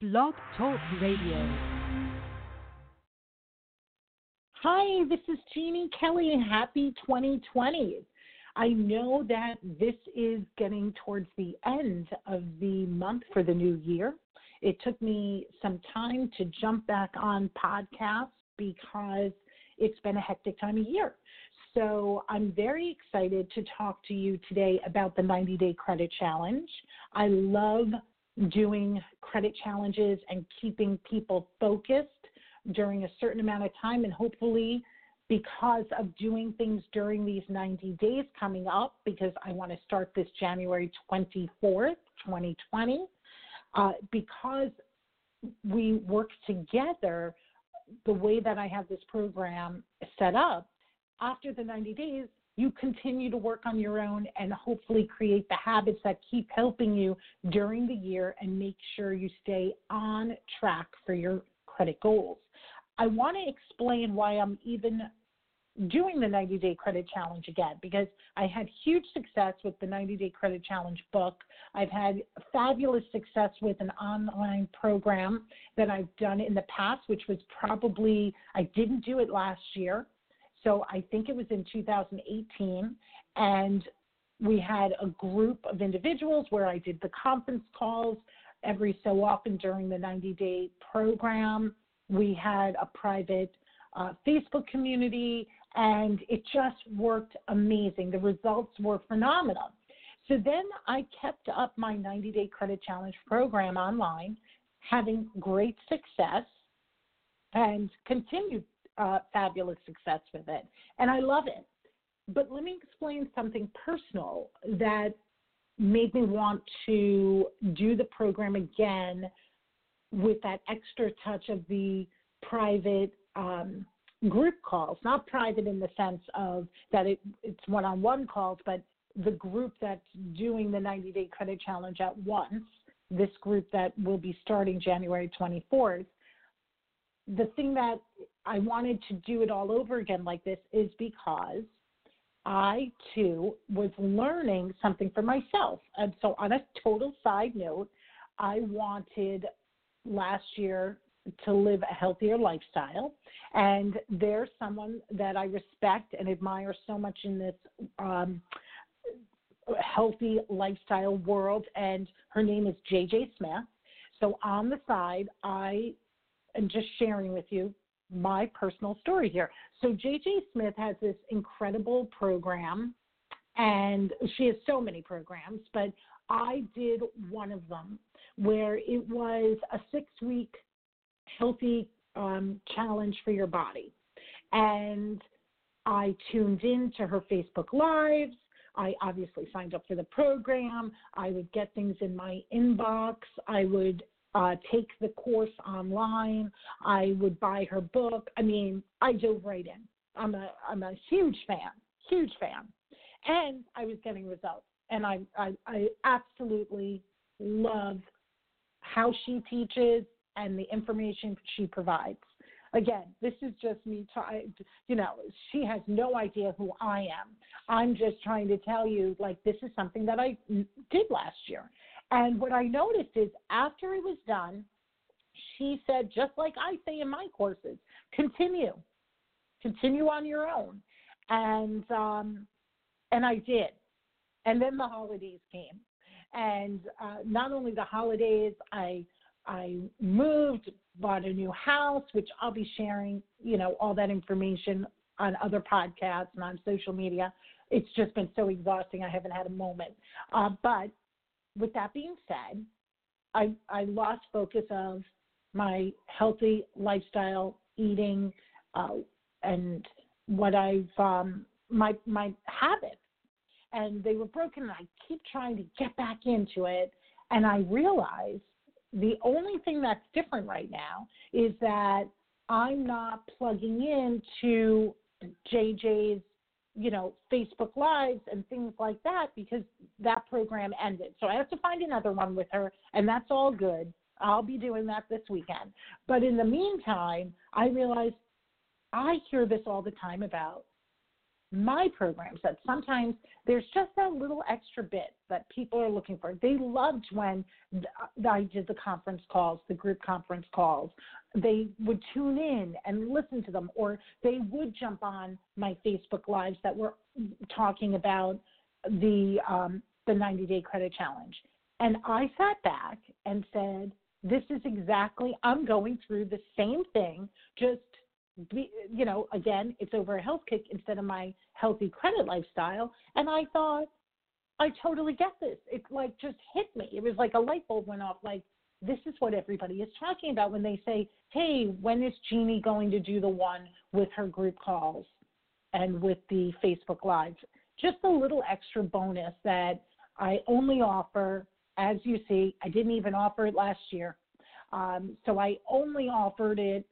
Blog Talk Radio. Hi, this is Jeannie Kelly, happy 2020. I know that this is getting towards the end of the month for the new year. It took me some time to jump back on podcasts because it's been a hectic time of year. So I'm very excited to talk to you today about the 90 Day Credit Challenge. I love doing credit challenges and keeping people focused during a certain amount of time. And hopefully because of doing things during these 90 days coming up because I want to start this January 24th, 2020 uh, because we work together the way that I have this program set up after the 90 days you continue to work on your own and hopefully create the habits that keep helping you during the year and make sure you stay on track for your credit goals. I want to explain why I'm even doing the 90 day credit challenge again because I had huge success with the 90 day credit challenge book. I've had fabulous success with an online program that I've done in the past, which was probably, I didn't do it last year. So I think it was in 2018. And we had a group of individuals where I did the conference calls every so often during the 90 day program. We had a private uh, Facebook community, and it just worked amazing. The results were phenomenal. So then I kept up my 90 day credit challenge program online, having great success, and continued uh, fabulous success with it. And I love it. But let me explain something personal that made me want to do the program again with that extra touch of the private um, group calls, not private in the sense of that it, it's one on one calls, but the group that's doing the 90 day credit challenge at once, this group that will be starting January 24th. The thing that I wanted to do it all over again like this is because I too was learning something for myself. And so, on a total side note, I wanted last year to live a healthier lifestyle. And there's someone that I respect and admire so much in this um, healthy lifestyle world, and her name is JJ Smith. So, on the side, I am just sharing with you my personal story here. So JJ Smith has this incredible program, and she has so many programs, but I did one of them where it was a six week healthy um, challenge for your body. And I tuned in to her Facebook Lives. I obviously signed up for the program. I would get things in my inbox. I would uh, take the course online. I would buy her book. I mean, I dove right in. I'm a I'm a huge fan, huge fan, and I was getting results. And I I, I absolutely love how she teaches and the information she provides. Again, this is just me. T- you know, she has no idea who I am. I'm just trying to tell you, like, this is something that I did last year, and what I noticed is after it was done, she said, just like I say in my courses, continue, continue on your own, and um, and I did, and then the holidays came, and uh, not only the holidays, I I moved, bought a new house, which I'll be sharing, you know, all that information on other podcasts and on social media. It's just been so exhausting. I haven't had a moment. Uh, but with that being said, I, I lost focus of my healthy lifestyle, eating, uh, and what I've um, my my habits, and they were broken. And I keep trying to get back into it, and I realize the only thing that's different right now is that I'm not plugging into JJ's you know, Facebook Lives and things like that because that program ended. So I have to find another one with her, and that's all good. I'll be doing that this weekend. But in the meantime, I realized I hear this all the time about my programs that sometimes there's just that little extra bit that people are looking for. They loved when I did the conference calls, the group conference calls. They would tune in and listen to them, or they would jump on my Facebook lives that were talking about the um, the 90 day credit challenge. And I sat back and said, "This is exactly. I'm going through the same thing, just be, you know, again, it's over a health kick instead of my healthy credit lifestyle. And I thought, I totally get this. It like just hit me. It was like a light bulb went off. Like this is what everybody is talking about when they say, "Hey, when is Jeannie going to do the one with her group calls and with the Facebook Lives?" Just a little extra bonus that I only offer. As you see, I didn't even offer it last year. Um, so I only offered it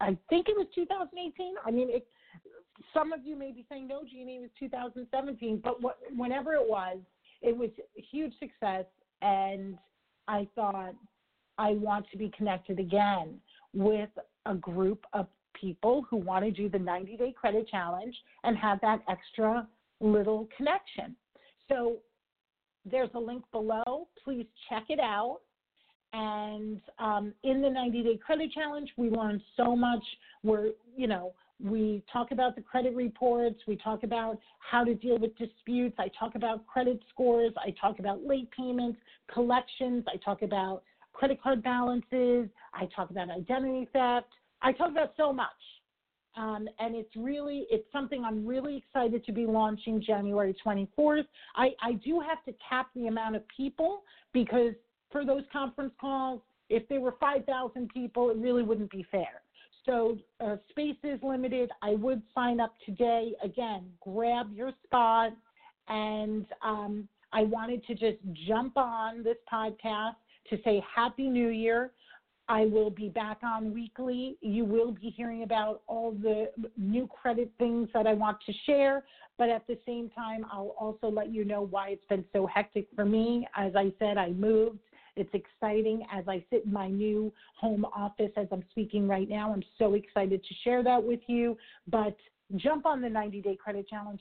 I think it was 2018. I mean, it, some of you may be saying, no, Jeannie, it was 2017. But what, whenever it was, it was a huge success. And I thought, I want to be connected again with a group of people who want to do the 90 day credit challenge and have that extra little connection. So there's a link below. Please check it out. And um, in the 90 day credit challenge, we learned so much. We're, you know, we talk about the credit reports. We talk about how to deal with disputes. I talk about credit scores. I talk about late payments, collections. I talk about credit card balances. I talk about identity theft. I talk about so much. Um, and it's really it's something I'm really excited to be launching January 24th. I, I do have to cap the amount of people because for those conference calls. If there were 5,000 people, it really wouldn't be fair. So uh, space is limited. I would sign up today. Again, grab your spot. And um, I wanted to just jump on this podcast to say Happy New Year. I will be back on weekly. You will be hearing about all the new credit things that I want to share. But at the same time, I'll also let you know why it's been so hectic for me. As I said, I moved it's exciting as I sit in my new home office as I'm speaking right now. I'm so excited to share that with you. But jump on the 90 day credit challenge.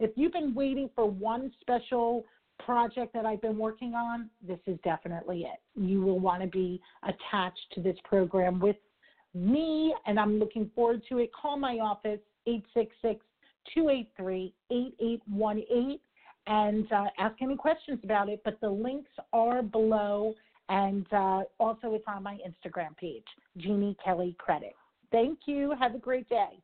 If you've been waiting for one special project that I've been working on, this is definitely it. You will want to be attached to this program with me, and I'm looking forward to it. Call my office, 866 283 8818 and uh, ask any questions about it. But the links are below, and uh, also it's on my Instagram page, Jeannie Kelly Credit. Thank you. Have a great day.